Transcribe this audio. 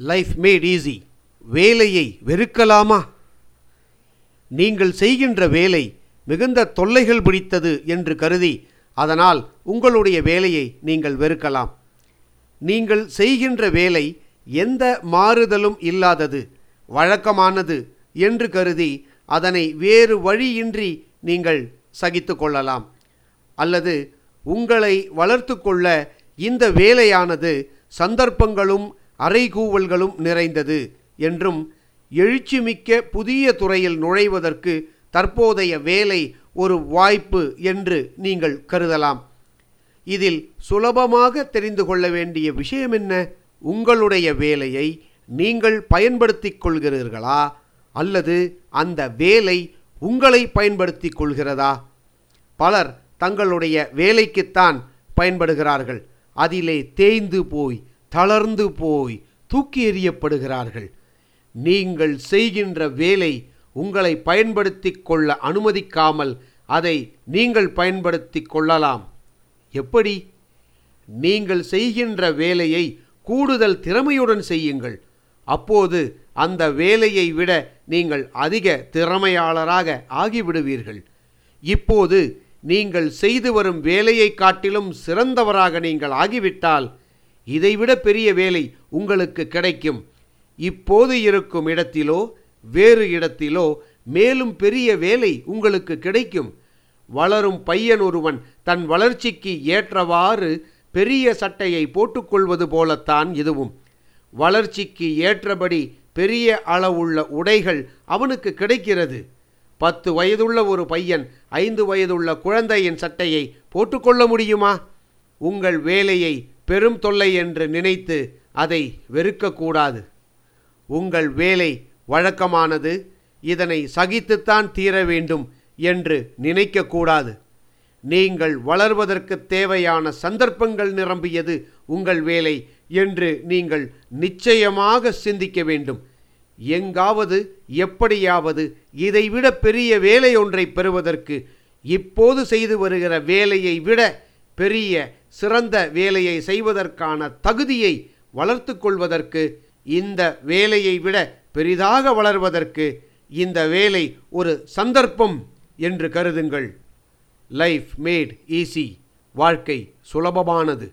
Life mat easy வேலையை வெறுக்கலாமா? நீங்கள் செய்கின்ற வேலை மிகுந்த தொல்லைகள் பிடித்தது என்று கருதி அதனால் உங்களுடைய வேலையை நீங்கள் வெறுக்கலாம். நீங்கள் செய்கின்ற வேலை எந்த மாறுதலும் இல்லாதது வழக்கமானது என்று கருதி அதனை வேறு வழியின்றி நீங்கள் சகித்து கொள்ளலாம். அல்லது உங்களை வளர்த்து கொள்ள இந்த வேலையானது சந்தர்ப்பங்களும் அறைகூவல்களும் நிறைந்தது என்றும் எழுச்சிமிக்க புதிய துறையில் நுழைவதற்கு தற்போதைய வேலை ஒரு வாய்ப்பு என்று நீங்கள் கருதலாம். இதில் சுலபமாக தெரிந்து கொள்ள வேண்டிய விஷயம் என்ன? உங்களுடைய வேலையை நீங்கள் பயன்படுத்திக் கொள்கிறீர்களா? அல்லது அந்த வேலை உங்களை பயன்படுத்திக் கொள்கிறதா? பலர் தங்களுடைய வேலைக்குத்தான் பயன்படுகிறார்கள். அதிலே தேய்ந்து போய் தளர்ந்து போய் தூக்கி எறியப்படுகிறார்கள். நீங்கள் செய்கின்ற வேலை உங்களை பயன்படுத்தி கொள்ள அனுமதிக்காமல் அதை நீங்கள் பயன்படுத்திக் கொள்ளலாம். எப்படி? நீங்கள் செய்கின்ற வேலையை கூடுதல் திறமையுடன் செய்யுங்கள். அப்போது அந்த வேலையை விட நீங்கள் அதிக திறமையாளராக ஆகிவிடுவீர்கள். இப்போது நீங்கள் செய்து வரும் வேலையை காட்டிலும் சிறந்தவராக நீங்கள் ஆகிவிட்டால் இதைவிட பெரிய வேலை உங்களுக்கு கிடைக்கும். இப்போது இருக்கும் இடத்திலோ வேறு இடத்திலோ மேலும் பெரிய வேலை உங்களுக்கு கிடைக்கும். வளரும் பையன் ஒருவன் தன் வளர்ச்சிக்கு ஏற்றவாறு பெரிய சட்டையை போட்டுக்கொள்வது போலத்தான் இதுவும். வளர்ச்சிக்கு ஏற்றபடி பெரிய அளவுள்ள உடைகள் அவனுக்கு கிடைக்கிறது. பத்து வயதுள்ள ஒரு பையன் ஐந்து வயதுள்ள குழந்தையின் சட்டையை போட்டுக்கொள்ள முடியுமா? உங்கள் வேலையை பெரும் தொல்லை என்று நினைத்து அதை வெறுக்கக்கூடாது. உங்கள் வேலை வழக்கமானது இதனை சகித்துத்தான் தீர வேண்டும் என்று நினைக்கக்கூடாது. நீங்கள் வளர்வதற்கு தேவையான சந்தர்ப்பங்கள் நிரம்பியது உங்கள் வேலை என்று நீங்கள் நிச்சயமாக சிந்திக்க வேண்டும். எங்காவது எப்படியாவது இதைவிட பெரிய வேலை ஒன்றை பெறுவதற்கு இப்போது செய்து வருகிற வேலையை விட பெரிய சிறந்த வேலையை செய்வதற்கான தகுதியை வளர்த்து கொள்வதற்கு இந்த வேலையை விட பெரிதாக வளர்வதற்கு இந்த வேலை ஒரு சந்தர்ப்பம் என்று கருதுங்கள். லைஃப் மேட் ஈஸி வாழ்க்கை சுலபமானது.